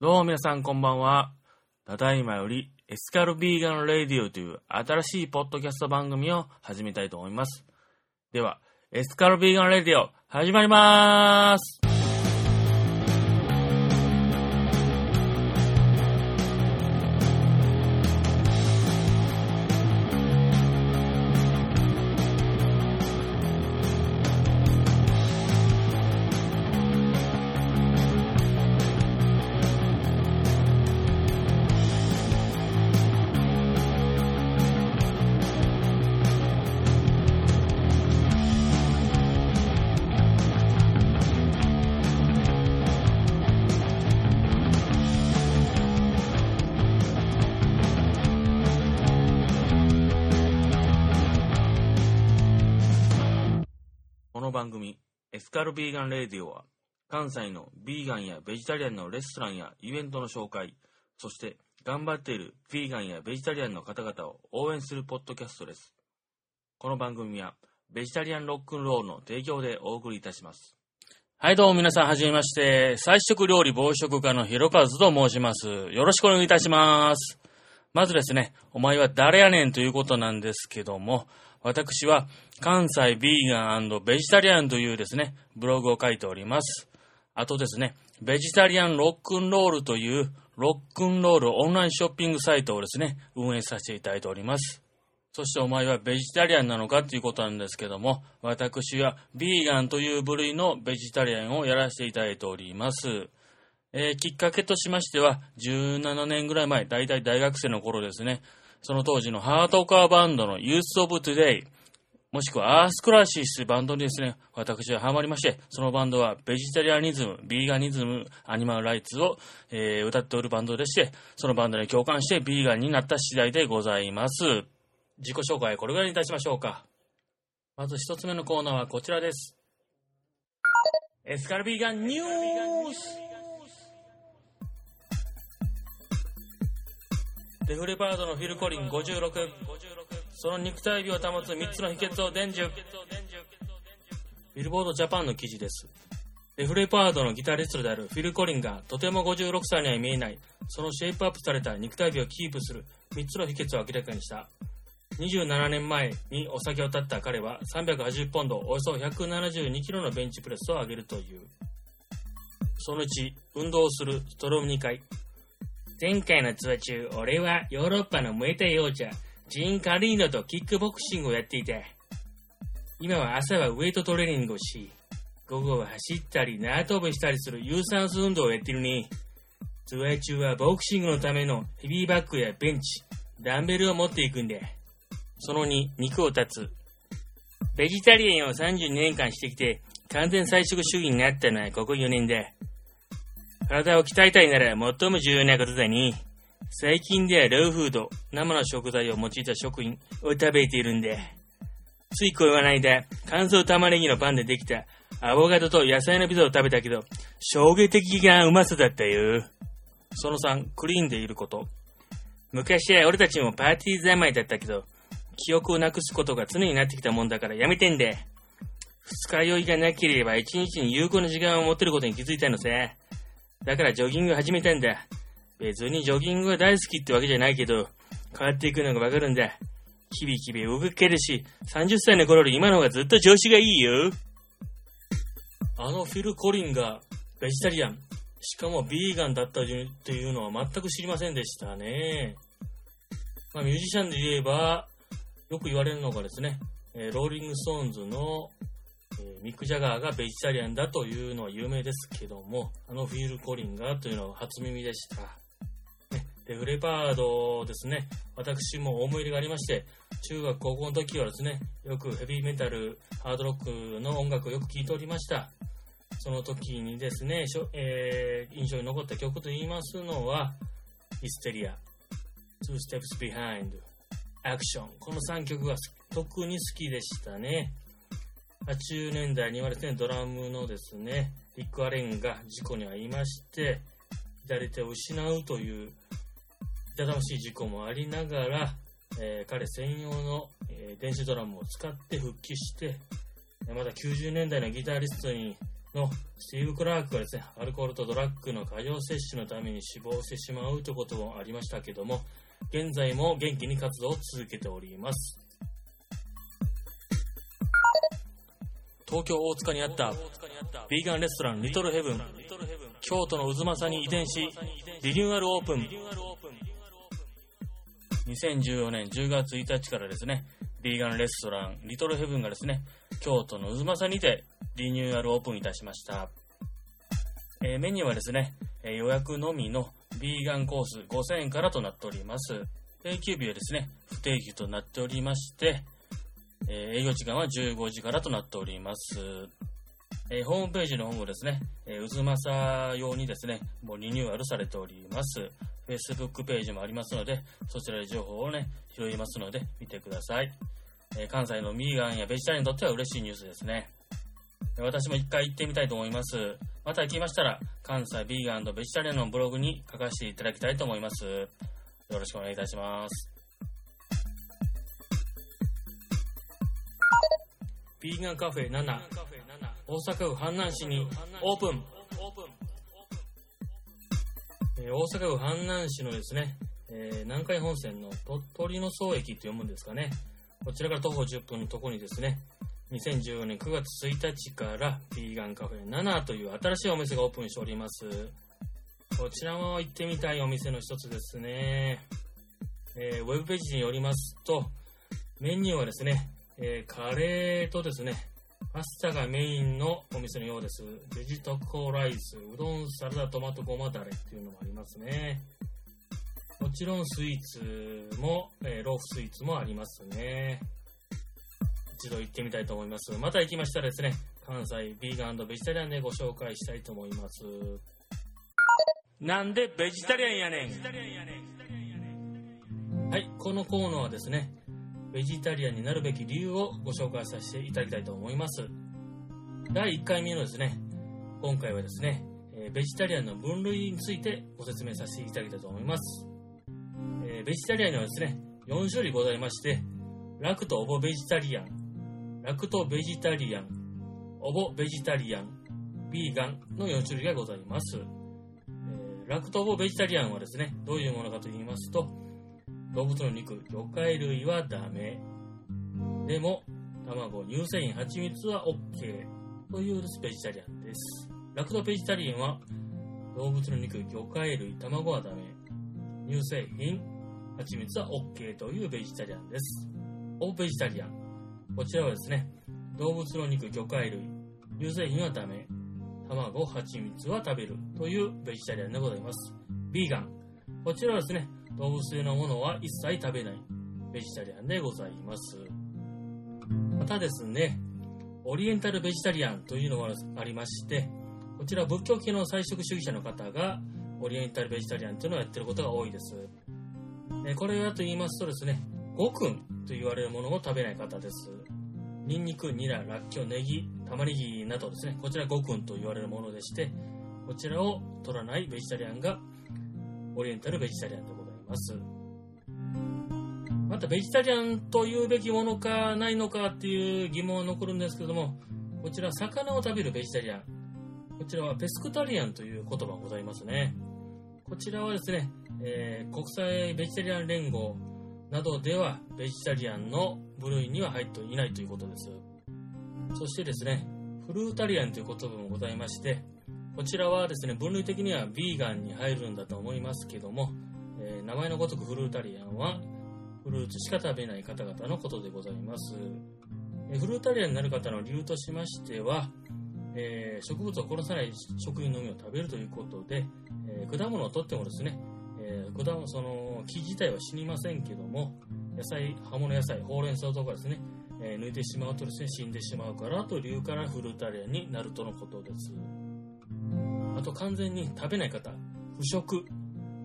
どうも皆さんこんばんは。ただいまよりエスカルビーガンレディオという新しいポッドキャスト番組を始めたいと思います。では、エスカルビーガンレディオ始まりまーすこの番組、エスカルビーガンレディオは、関西のビーガンやベジタリアンのレストランやイベントの紹介、そして頑張っているビーガンやベジタリアンの方々を応援するポッドキャストです。この番組は、ベジタリアンロックンロールの提供でお送りいたします。はい、どうも皆さん、はじめまして。菜食料理暴食家のひろかずと申します。よろしくお願いいたします。まずですね、お前は誰やねんということなんですけども、私は関西ビーガンベジタリアンというですね、ブログを書いております。あとですね、ベジタリアンロックンロールというロックンロールオンラインショッピングサイトをですね、運営させていただいております。そしてお前はベジタリアンなのかということなんですけども、私はビーガンという部類のベジタリアンをやらせていただいております。えーきっかけとしましては、17年ぐらい前、大体大学生の頃ですね、その当時のハートカーバンドの Youth of Today、もしくはアースクラシスバンドにですね、私はハマりまして、そのバンドはベジタリアニズム、ビーガニズム、アニマルライツを、えー歌っておるバンドでして、そのバンドに共感してビーガンになった次第でございます。自己紹介これぐらいにいたしましょうか。まず一つ目のコーナーはこちらです。エスカルビーガンニュースデフレパードのフィル・コリン56その肉体美を保つ3つの秘訣を伝授。ビルボードジャパンの記事です。デフレパードのギタリストであるフィル・コリンがとても56歳には見えない。そのシェイプアップされた肉体美をキープする3つの秘訣を明らかにした。27年前にお酒を断った彼は380ポンドおよそ172キロのベンチプレスを上げるという。その1運動をするストローム2回前回のツアー中、俺はヨーロッパのムエタイ王者、ジーン・カリーノとキックボクシングをやっていた。今は朝はウェイトトレーニングをし、午後は走ったり縄跳びしたりする有酸素運動をやってるね。ツアー中はボクシングのためのヘビーバッグやベンチ、ダンベルを持っていくんだ。その2、肉を断つ。ベジタリアンを32年間してきて、完全菜食主義になったのはここ4年だ。体を鍛えたいなら最も重要なことだね。最近ではローフード、生の食材を用いた食品を食べているんだ。ついこの間、乾燥玉ねぎのパンでできたアボカドと野菜のピザを食べたけど、衝撃的なうまさだったよ。その3、クリーンでいること。昔は俺たちもパーティー三昧だったけど、記憶をなくすことが常になってきたもんだからやめてんだ。二日酔いがなければ一日に有効な時間を持ってることに気づいたのさ。だからジョギング始めたんだ。別にジョギングが大好きってわけじゃないけど、変わっていくのがわかるんだ。キビキビ動けるし、30歳の頃より今の方がずっと調子がいいよ。あのフィル・コリンがベジタリアン、しかもビーガンだったというのは全く知りませんでしたね。まあ、ミュージシャンで言えば、よく言われるのがですね、えローリング・ストーンズのえーミック・ジャガーがベジタリアンだというのは有名ですけども、あのフィル・コリンズがというのは初耳でした。ね、デフ・レパードですね、私も思い入れがありまして、中学高校の時はですね、よくヘビーメタル、ハードロックの音楽をよく聴いておりました。その時にですね、えー印象に残った曲と言いますのは、ヒステリア、Two Steps Behind、アクション。この3曲が特に好きでしたね。80年代にはですね、ドラムのですね、リック・アレンが事故に遭いまして、左手を失うという、痛々しい事故もありながら、えー彼専用の、えー電子ドラムを使って復帰して、また90年代のギタリストにのスティーブ・クラークがですね、アルコールとドラッグの過剰摂取のために死亡してしまうということもありましたけども、現在も元気に活動を続けております。東京大塚にあったビーガンレストランリトルヘブン。京都の渦政に移転しリニューアルオープン。2014年10月1日からですねビーガンレストランリトルヘブンがですね京都の渦政にてリニューアルオープンいたしました、えー、メニューはですね、え予約のみのビーガンコース5000円からとなっております。定休日はですね不定期となっておりましてえ営業時間は15時からとなっております。えホームページの方もですね、えー、渦政用にですね、もうリニューアルされております。Facebook ページもありますので、そちらで情報をね、拾いますので、見てください。えー、関西のミーガンやベジタリアンにとっては嬉しいニュースですね。私も一回行ってみたいと思います。また行きましたら、関西ビーガンベジタリアンのブログに書かせていただきたいと思います。よろしくお願いいたします。ビーガンカフェ7、大阪府阪南市にオープン。えー、大阪府阪南市のですね、えー、南海本線の鳥取の総駅と読むんですかね。こちらから徒歩10分のとこにですね、2014年9月1日からビーガンカフェ7という新しいお店がオープンしております。こちらも行ってみたいお店の一つですね。えー、ウェブページによりますと、メニューはですね、えー、カレーとですね、パスタがメインのお店のようです。ベジタコライス、うどん、サラダ、トマト、ごまだれっていうのもありますね。もちろんスイーツも、えー、ローフスイーツもありますね。一度行ってみたいと思います。また行きましたらですね、関西ビーガンベジタリアンでご紹介したいと思います。なんでベジタリアンやねんはい、このコーナーはですね、ベジタリアンになるべき理由をご紹介させていただきたいと思います。第1回目のですね、今回はですね、ベジタリアンの分類についてご説明させていただきたいと思います。えベジタリアンにはですね、4種類ございまして、ラクトオボベジタリアン、ラクトベジタリアン、オボベジタリアン、ビーガンの4種類がございます。ラクトオボベジタリアンはですね、どういうものかと言いますと、動物の肉、魚介類はダメ。でも、卵、乳製品、蜂蜜は OK というベジタリアンです。ラクトベジタリアンは、動物の肉、魚介類、卵はダメ。乳製品、蜂蜜は OK というベジタリアンです。オーベジタリアン。こちらはですね、動物の肉、魚介類、乳製品はダメ。卵、蜂蜜は食べるというベジタリアンでございます。ビーガン。こちらはですね、動物性のものは一切食べないベジタリアンでございます。またですね、オリエンタルベジタリアンというのがありまして、こちら仏教系の菜食主義者の方がオリエンタルベジタリアンというのをやってることが多いです。これはと言いますとですね、五訓と言われるものを食べない方です。ニンニク、ニラ、ラッキョウ、ネギ、玉ねぎなどですね、こちら五訓と言われるものでして、こちらを取らないベジタリアンがオリエンタルベジタリアンでございます。ます。また、ベジタリアンと言うべきものかないのかっていう疑問は残るんですけども、こちら、魚を食べるベジタリアン。こちらはペスクタリアンという言葉がございますね。こちらはですね、えー、国際ベジタリアン連合などではベジタリアンの部類には入っていないということです。そしてですね、フルータリアンという言葉もございまして、こちらはですね、分類的にはビーガンに入るんだと思いますけども、名前のごとくフルータリアンはフルーツしか食べない方々のことでございます。え、フルータリアンになる方の理由としましては、えー、植物を殺さない食品のみを食べるということで、え果物をとってもですね、え果物その木自体は死にませんけども野菜葉物野菜ほうれん草とかですね、え抜いてしまうとですね死んでしまうからという理由からフルータリアンになるとのことですあと完全に食べない方腐食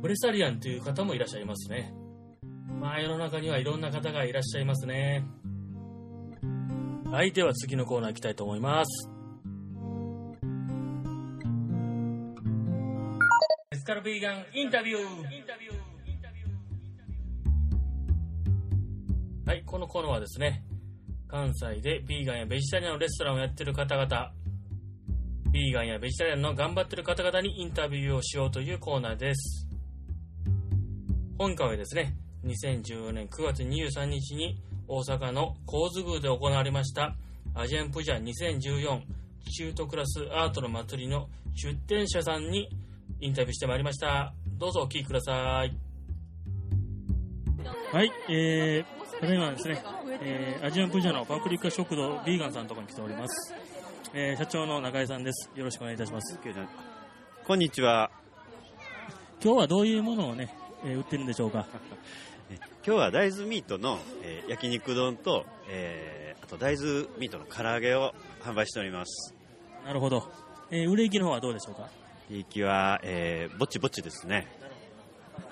ブレサリアンという方もいらっしゃいますね。まあ世の中にはいろんな方がいらっしゃいますね。はい、では次のコーナー行きたいと思います。エスカルビーガンインタビューはい、このコーナーはですね、関西でビーガンやベジタリアンのレストランをやってる方々、ビーガンやベジタリアンの頑張ってる方々にインタビューをしようというコーナーです。今回はですね、2014年9月23日に大阪の神津宮で行われましたアジアンプジャ2014中途クラスアートの祭りの出展者さんにインタビューしてまいりました。どうぞお聞きください。はい、えー、ただいまですね、えー、アジアンプジャのパプリカ食堂ビーガンさんのところに来ております。えー、社長の中井さんです。よろしくお願いいたします。こんにちは。今日はどういうものをね、えー売ってるんでしょうか？今日は大豆ミートの、えー焼肉丼と、えーあと大豆ミートの唐揚げを販売しております。なるほど。えー売れ行きの方はどうでしょうか？利益は、えーぼちぼちですね。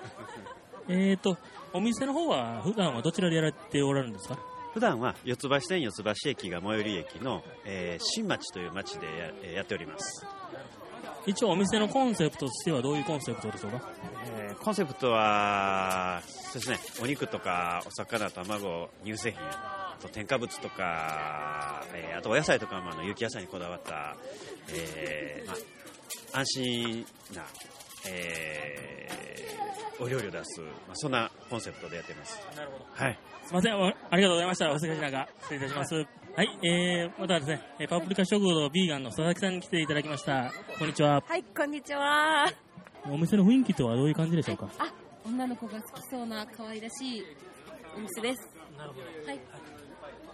えーと、お店の方は普段はどちらでやられておられるんですか？普段は四ツ橋線四ツ橋駅が最寄り駅の、えー新町という町でやえーやっております。一応お店のコンセプトとしてはどういうコンセプトでしょうか？えーコンセプトは、そうですね、お肉とかお魚、卵、乳製品、あと添加物とか、えーあとお野菜とかもあの有機野菜にこだわった、えーまあ、安心な、えーお料理を出す、まあ、そんなコンセプトでやっています。なるほど。はい。すいません、おありがとうございました。お疲れ様が失礼いたします。はい、えー、またですね、えーパプリカ食堂ビーガンの佐々木さんに来ていただきました。こんにちは。はい、こんにちは。お店の雰囲気とはどういう感じでしょうか？あ、女の子が好きそうな可愛らしいお店です。なるほど。はい。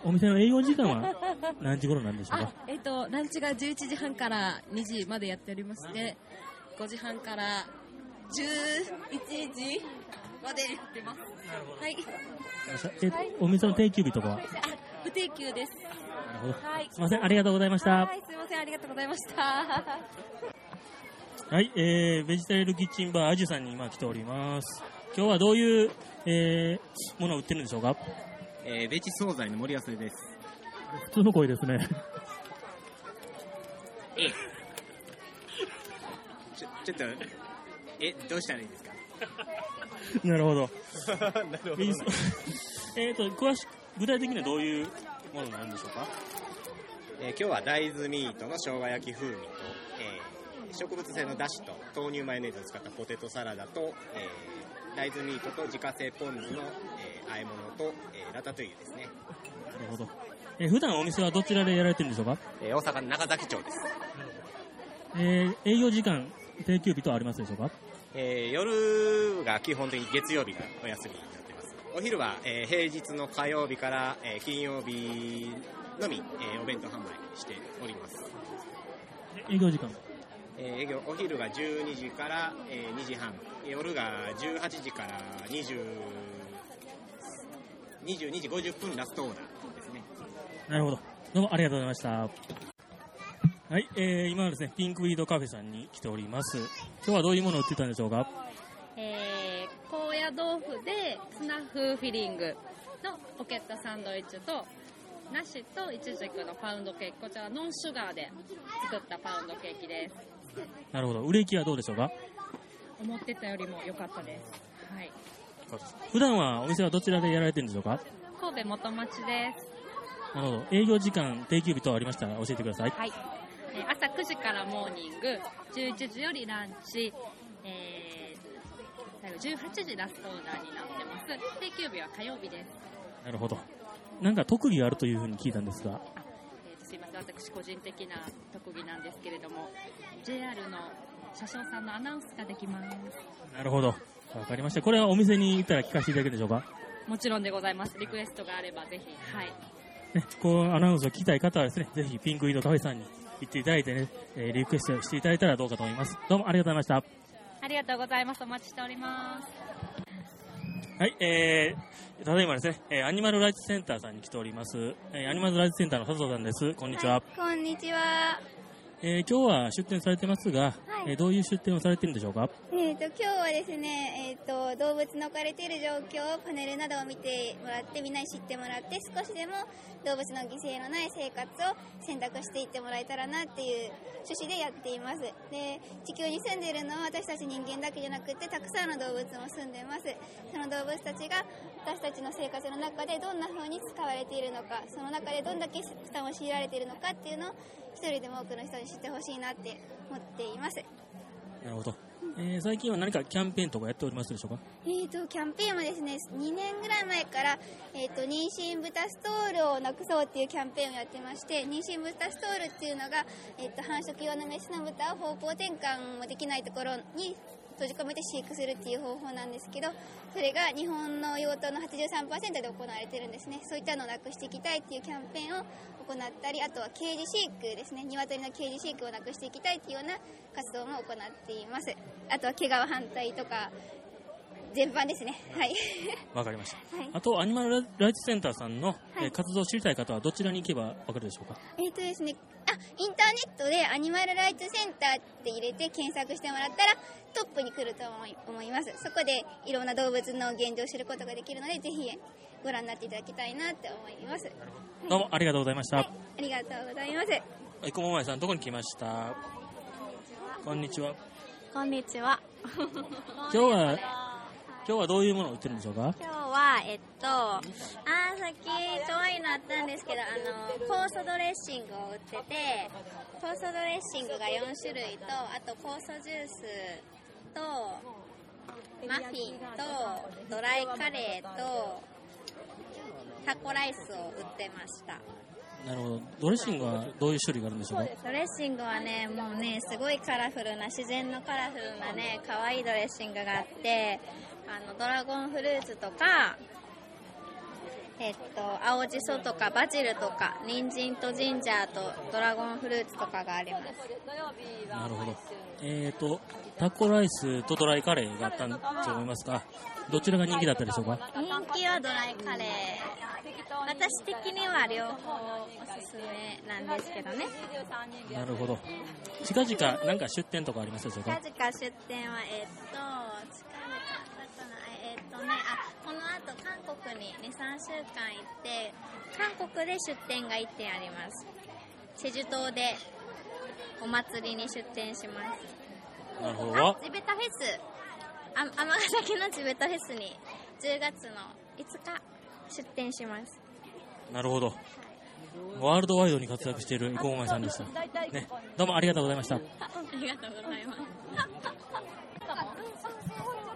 お店の営業時間は 何時頃なんでしょうか？あ、えっ、と、ランチが11時半から2時までやっておりまして、5時半から11時までやってます。はい。えっと、お店の定休日とかは？あ、不定休です。なるほど。はい。すいません、ありがとうございました。はい、すいません、ありがとうございました。はい、えー、ベジタリアルキッチンバーアジュさんに今来ております。今日はどういう、えー、ものを売ってるんでしょうか？えー、ベジ惣菜の森安です。普通の声ですね。ちょ、ちょっと、え、どうしたらいいですか？なるほど。なるほいいです えっと、詳しく、具体的にはどういうものなんでしょうか？えー今日は大豆ミートの生姜焼き風味植物性のだしと豆乳マヨネーズを使ったポテトサラダと、えー大豆ミートと自家製ポン酢の、えー和え物と、えーラタトゥイユですね。なるほど。えー普段お店はどちらでやられてるんでしょうか？えー大阪の中崎町です。えー、営業時間、定休日とありますでしょうか？えー夜が基本的に月曜日がお休みになってます。お昼は、えー平日の火曜日から、えー金曜日のみ、えーお弁当販売しております。営業時間。えー営業お昼が12時から、えー2時半夜が18時から20 22時50分ラストオーダーですねなるほど。どうもありがとうございました。はい、えー、今はですね、ピンクウィードカフェさんに来ております。今日はどういうものを売ってたんでしょうか？えー、高野豆腐でツナ風フィリングのポケットサンドイッチと梨とイチジクのパウンドケーキこちらはノンシュガーで作ったパウンドケーキですなるほど。売れ行きはどうでしょうか？思ってたよりも良かったです。はい。普段はお店はどちらでやられてるんでしょうか？神戸元町です。なるほど。営業時間、定休日等ありましたら教えてください。はい、えー朝9時からモーニング。11時よりランチ、えー、最後18時ラストオーダーになってます。定休日は火曜日です。なるほど。なんか特技があるというふうに聞いたんですが、私個人的な特技なんですけれども JR の車掌さんのアナウンスができますなるほど。わかりました。これはお店に行ったら聞かせていただけるでしょうか？もちろんでございますリクエストがあればぜひはいね、こうアナウンスを聞きたい方はですね、ぜひピンクウィードカフェさんに行っていただいてね、えーリクエストしていただいたらどうかと思います。どうもありがとうございました。ありがとうございますお待ちしておりますはい、えー、ただいまですね、えーアニマルライツセンターさんに来ております。えーアニマルライツセンターの佐藤さんです。こんにちは。こんにちは。えー今日は出店されてますが、えーどういう出店をされてるんでしょうか？えー、と今日はですね、えー、と動物の置かれている状況をパネルなどを見てもらってみんなに知ってもらって少しでも動物の犠牲のない生活を選択していってもらえたらなっていう趣旨でやっています。で地球に住んでいるのは私たち人間だけじゃなくてたくさんの動物も住んでます。その動物たちが私たちの生活の中でどんな風に使われているのかその中でどんだけ負担を強いられているのかっていうのを一人でも多くの人に知ってほしいなって思っています。なるほど。えー最近は何かキャンペーンとかやっておりますでしょうか？えー、とキャンペーンはですね2年ぐらい前から、えー、と妊娠豚ストールをなくそうっていうキャンペーンをやってまして妊娠豚ストールっていうのが、えー、と繁殖用のメスの豚を方向転換もできないところに閉じ込めて飼育するっていう方法なんですけどそれが日本の用途の83%で行われてるんですね。そういったのをなくしていきたいっていうキャンペーンを行ったりあとはケージ飼育ですね。鶏のケージ飼育をなくしていきたいっていうような活動も行っています。あとは毛皮反対とか全般ですね。はい。わかりました。はい。あと、アニマルライツセンターさんの、えー活動を知りたい方はどちらに行けばわかるでしょうか？えっ、とですね、あ、インターネットでアニマルライツセンターって入れて検索してもらったらトップに来ると思い思います。そこでいろんな動物の現状を知ることができるので、ぜひご覧になっていただきたいなって思います。どうもありがとうございました。はい、ありがとうございます。生駒前さん、どこに来ましたこんにちは。こんにちは。今日は、今日はどういうものを売ってるんでしょうか？今日は、えっと、あー、さっき可愛いのあったんですけど、あの、酵素ドレッシングを売ってて、酵素ドレッシングが4種類と、あと酵素ジュースと、マフィンと、ドライカレーと、タコライスを売ってました。なるほど。ドレッシングはどういう種類があるんでしょうか？ドレッシングはね、もうね、すごいカラフルな、自然のカラフルなね、可愛いドレッシングがあって、あの、ドラゴンフルーツとか、えっと、青じそとかバジルとか、人参とジンジャーとドラゴンフルーツとかがあります。なるほど。えーと、タコライスとドライカレーがあったんと思いますが、どちらが人気だったでしょうか？人気はドライカレー。私的には両方おすすめなんですけどね。なるほど。近々なんか出店とかありますでしょうか？近々出店は、えっと、近々だったな、えっとね、あ、この後韓国に2、3週間行って、韓国で出店が1店あります。チェジュ島でお祭りに出店します。なるほど。わあ、地べたフェス。あ尼崎の地べたフェスに10月の5日出店します。なるほど。ワールドワイドに活躍している生駒前さんでした。ね。どうもありがとうございました。ありがとうございます。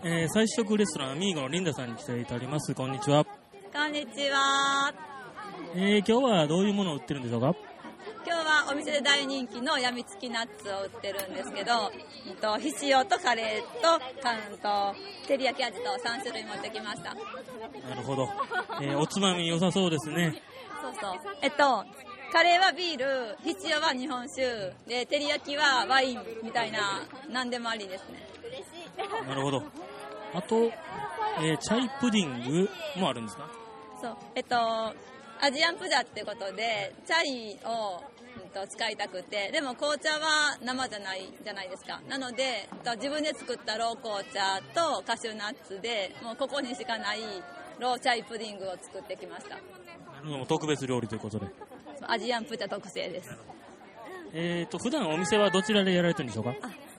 えー、菜食レストランアミーゴのリンダさんに来ていただきます。こんにちは。こんにちは。えー、今日はどういうものを売ってるんでしょうか？今日はお店で大人気のやみつきナッツを売ってるんですけど、うんと、ひしおとカレーと、かんと、照り焼き味と3種類持ってきました。なるほど。えー、おつまみ良さそうですね。そうそう。えっと、カレーはビール、ひしおは日本酒、で、照り焼きはワインみたいな、何でもありですね。なるほど。あと、えー、チャイプディングもあるんですか？そう。えっと、アジアンプジャってことで、チャイを、うんと使いたくて、でも紅茶は生じゃないじゃないですか。なので、えっと自分で作ったロー紅茶とカシューナッツで、もうここにしかないローチャイプディングを作ってきました。なるほど。特別料理ということで。アジアンプジャ特製です。えーと、普段お店はどちらでやられてるんでしょうか？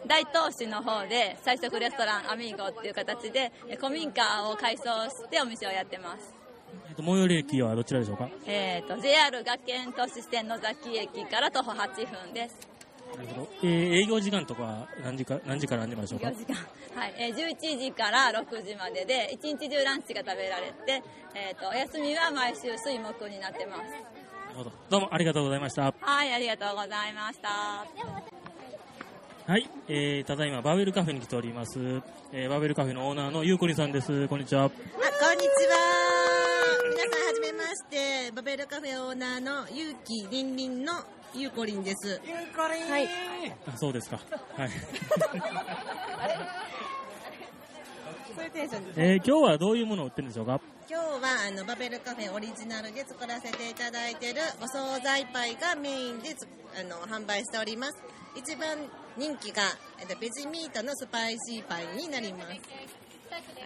大東市の方で、菜食レストランアミーゴっていう形で、え古民家を改装してお店をやってます。えーと、最寄り駅はどちらでしょうか？えっ、と、JR 学園都市線野崎駅から徒歩8分です。なるほど。えー、営業時間とか何時か、何時から何時まででしょうか？4時間。はい。えー11時から6時までで、一日中ランチが食べられて、えっ、と、お休みは毎週水木になってます。なるほど。どうもありがとうございました。はい、ありがとうございました。はい、えー、ただいまバーベルカフェに来ております。えー、バーベルカフェのオーナーのゆうこりんさんです。こんにちは。あ、こんにちは。皆さんはじめまして、バベルカフェオーナーのゆうきりんりんのゆうこりんです。ゆうこりん。はい。あ、そうですか。はい。そういうテンションです。えー、今日はどういうものを売ってるんでしょうか？今日はあのバベルカフェオリジナルで作らせていただいているお惣菜パイがメインでつあの販売しております。一番人気が、えっと、ベジミートのスパイシーパイになります。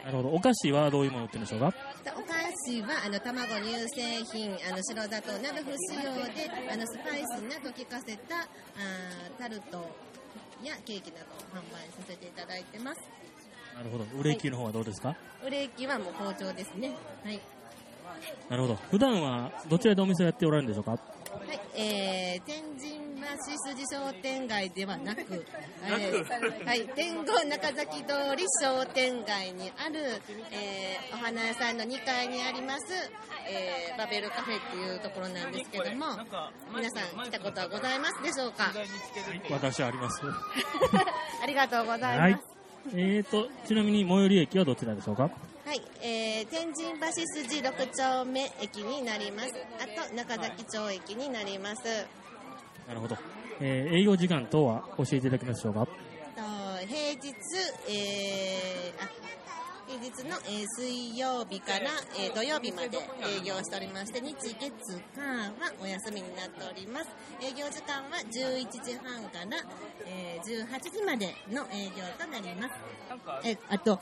なるほど。お菓子はどういうものってるんでしょうか？でお菓子はあの卵乳製品あの白砂糖など不使用であのスパイスなど効かせたあータルトやケーキなどを販売させていただいてますなるほど。売れ行きの方はどうですか、売れ行きはもう好調ですねはい、なるほど。普段はどちらでお店をやっておられるんでしょうか？はいえー、天神橋筋商店街ではなくえーはい、天狗中崎通り商店街にある、えーお花屋さんの2階にあります、えーバベルカフェっていうところなんですけども皆さん来たことはございますでしょうか？私はあります。ありがとうございはいます。。えーと、ちなみに最寄り駅はどちらでしょうか？はい、えー、天神橋筋6丁目駅になります。あと中崎町駅になります。なるほど。えー営業時間等は教えていただけますでしょうか？と平日、えーあ平日の、えー水曜日から、えー土曜日まで営業しておりまして、日月火はお休みになっております。営業時間は11時半から、えー18時までの営業となります。えあと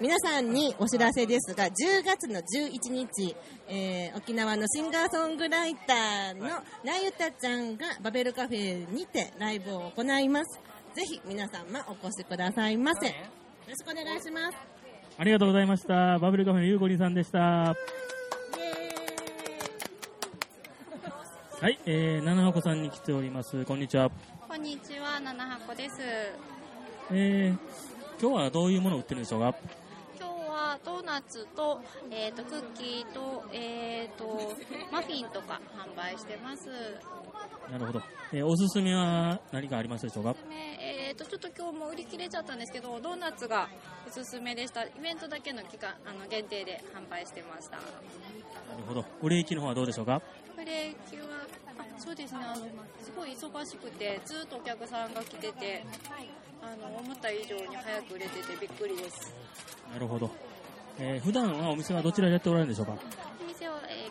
皆さんにお知らせですが、10月の11日、えー沖縄のシンガーソングライターのなゆたちゃんがバベルカフェにてライブを行います。ぜひ皆様お越しくださいませ。よろしくお願いします。ありがとうございました。バブルカフェのゆうこりんさんでした。はい、えー、七箱さんに来ております。こんにちは。こんにちは、七箱です。えー、今日はどういうものを売ってるんでしょうか？ナツと、えー、とクッキーと,、えー、とマフィンとか販売してます。なるほど。えー、おすすめは何かありますでしょうか？えー、とちょっと今日も売り切れちゃったんですけどドーナツがおすすめでしたイベントだけの期間あの限定で販売してましたなるほど。売れ行きの方はどうでしょうか？プレキュはあそうですねあのすごい忙しくてずっとお客さんが来ててあの思った以上に早く売れててびっくりですなるほど。えー、普段はお店はどちらでやっておられるんでしょうか？お店は、えー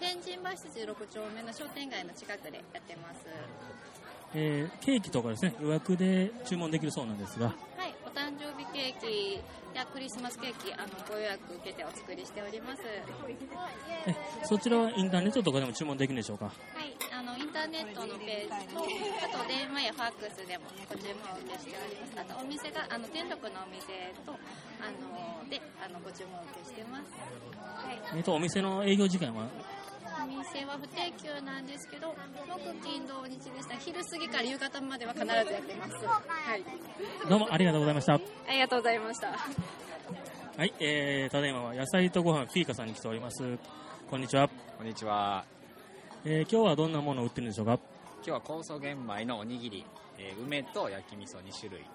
天神橋筋6丁目の商店街の近くでやってます。えー、ケーキとかですね、予約で注文できるそうなんですが、誕生日ケーキやクリスマスケーキあのご予約受けてお作りしておりますえそちらはインターネットとかでも注文できるんでしょうか？はい、あのインターネットのページと、あと電話やファックスでもご注文をお受けしております。あとお店があの天禄のお店とあのであのご注文をお受けしてます。はい、えーと、お店の営業時間は？お店は不定休なんですけど、木金土日でした。昼過ぎから夕方までは必ずやってます。はい、どうもありがとうございました。ありがとうございました。はい、えー、ただいまは野菜とご飯フィーカさんに来ております。こんにちは。こんにちは。えー、今日はどんなものを売ってるんでしょうか？今日は酵素玄米のおにぎり、えー梅と焼き味噌2種類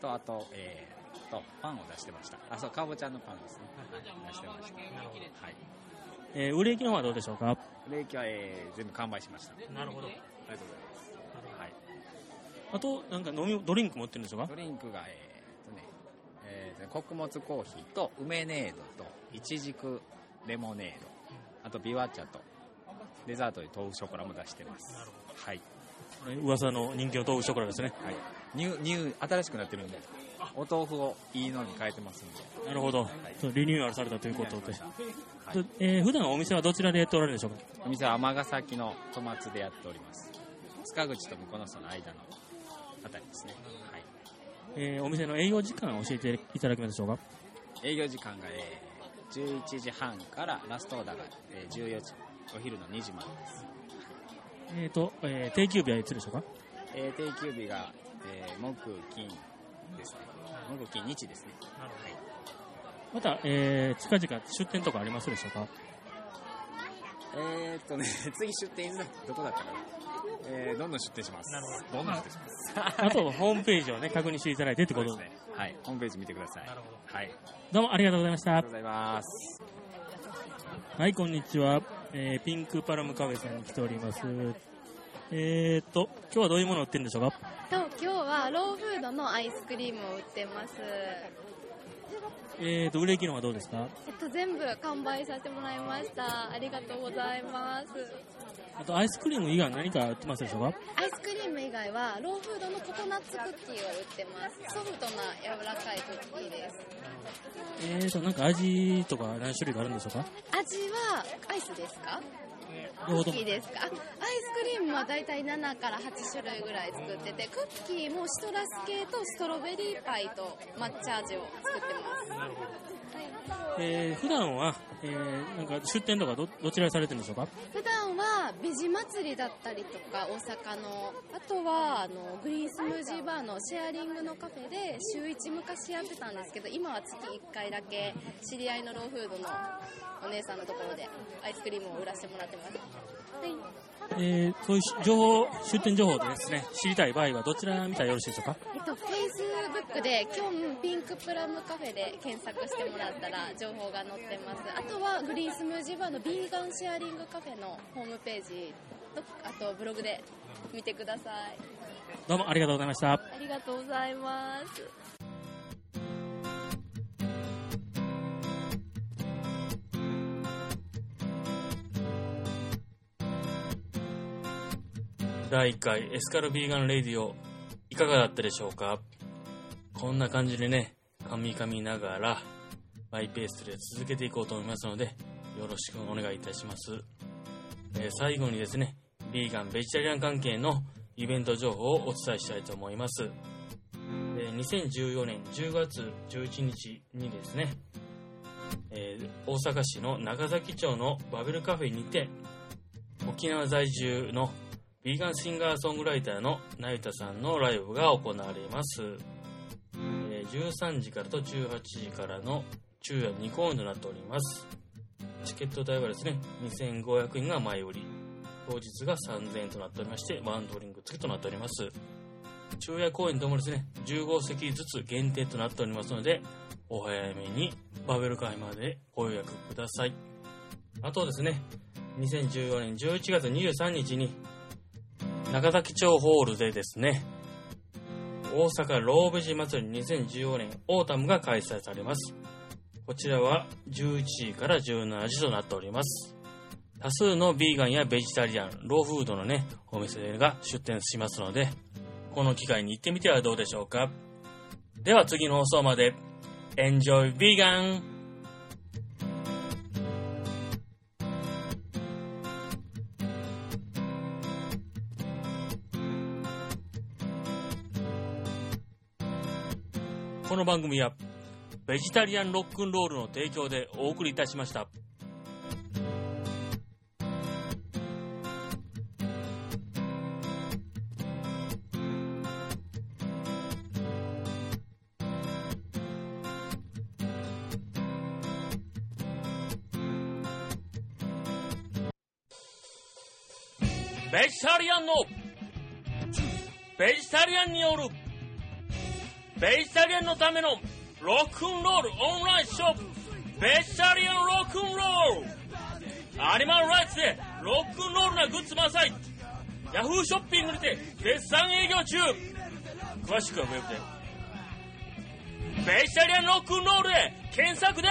とあと,、えーとパンを出してましたあそうかぼちゃのパンですね、はい、出してましたはいえー、売れ行きの方はどうでしょうか？売れ行きは、えー全部完売しました。なるほど。ありがとうございます、はい、あと、なんか飲み、ドリンクも売ってるんでしょうか？ドリンクがえーとね、えー穀物コーヒーと梅ネードといちじくレモネード。あとビワ茶とデザートで豆腐ショコラも出してます。はい。これ噂の人気の豆腐ショコラですね。はい、ニューニュー新しくなってるんでお豆腐をいいのに変えてますんで。なるほど。そうリニューアルされたということで。はいとえー、普段お店はどちらでやっておられるでしょうか？お店は尼崎の戸松でやっております。塚口と向こうのその間のあたりですね、はい、えー、お店の営業時間を教えていただけますでしょうか？営業時間が、えー11時半からラストオーダーが、えー14時お昼の2時までです、えーと、えー、定休日はいつでしょうか？えー定休日が、えー木金ですね木金日ですねはいまた、えー、近々出店とかありますでしょうか？えーっとね、次出店いつだどこだったかな？えー、どんどん出店します。どんどん出店します。あと、ホームページをね、確認していただいてってことで。ね。はい、ホームページ見てください。はい。どうもありがとうございましたありがとう。ございます。はい、こんにちは。えー、ピンクパラムカフェさんに来ております。えーと、今日はどういうものを売ってるんでしょうか？と今日はローフードのアイスクリームを売ってます。えーと、売れ行きの方はどうですか？えっと全部完売させてもらいました。ありがとうございます。あとアイスクリーム以外何か売ってますでしょうか？アイスクリーム以外はローフードのココナッツクッキーを売ってます。ソフトな柔らかいクッキーです。えーと、なんか味とか何種類かあるんでしょうか？味はアイスですか？両方ともクッキーですか？アイスクリームはだいたい7から8種類ぐらい作っててクッキーもシトラス系とストロベリーパイと抹茶味を作ってますえー、普段は、えー、なんか出店とかどどちらにされてるんでしょうか？普段はベジ祭りだったりとか大阪のあとはあのグリーンスムージーバーのシェアリングのカフェで週1昔やってたんですけど今は月1回だけ知り合いのローフードのお姉さんのところでアイスクリームを売らせてもらってます。はいえー、そういう情報、出店情報でですね、知りたい場合はどちら見たらよろしいでしょうか？えっと、Facebook で、キョンピンクプラムカフェで検索してもらったら情報が載ってます。あとは、グリーンスムージーバーのビーガンシェアリングカフェのホームページと、あとブログで見てください。どうもありがとうございました。ありがとうございます。第1回エスカルビーガンレディオいかがだったでしょうか？こんな感じでね、噛み噛みながらマイペースで続けていこうと思いますので、よろしくお願いいたします。えー最後にですね、ビーガン、ベジタリアン関係のイベント情報をお伝えしたいと思います。えー2014年10月11日にですね、えー大阪市の長崎町のバベルカフェにて、沖縄在住のビーガンシンガーソングライターのなゆたさんのライブが行われます。え13時からと18時からの昼夜2公演となっております。チケット代はですね、2500円が前売り、当日が3000円となっておりまして、ワンドリンク付きとなっております。昼夜公演ともですね、15席ずつ限定となっておりますので、お早めにバベル会までご予約ください。あとですね、2014年11月23日に、中崎町ホールでですね、大阪ローベジ祭り2014年オータムが開催されます。こちらは11時から17時となっております。多数のビーガンやベジタリアン、ローフードのね、お店が出店しますので、この機会に行ってみてはどうでしょうか。では次の放送まで、Enjoy Vegan! この番組は、ベジタリアンロックンロールの提供でお送りいたしました。ベジタリアンのベジタリアンによるベイシャリアンのためのロックンロールオンラインショップ。ベイシャリアンロックンロール。アニマルライツでロックンロールなグッズ満載ヤフーショッピングにて絶賛営業中。詳しくはウェブで。ベイシャリアンロックンロールで検索だ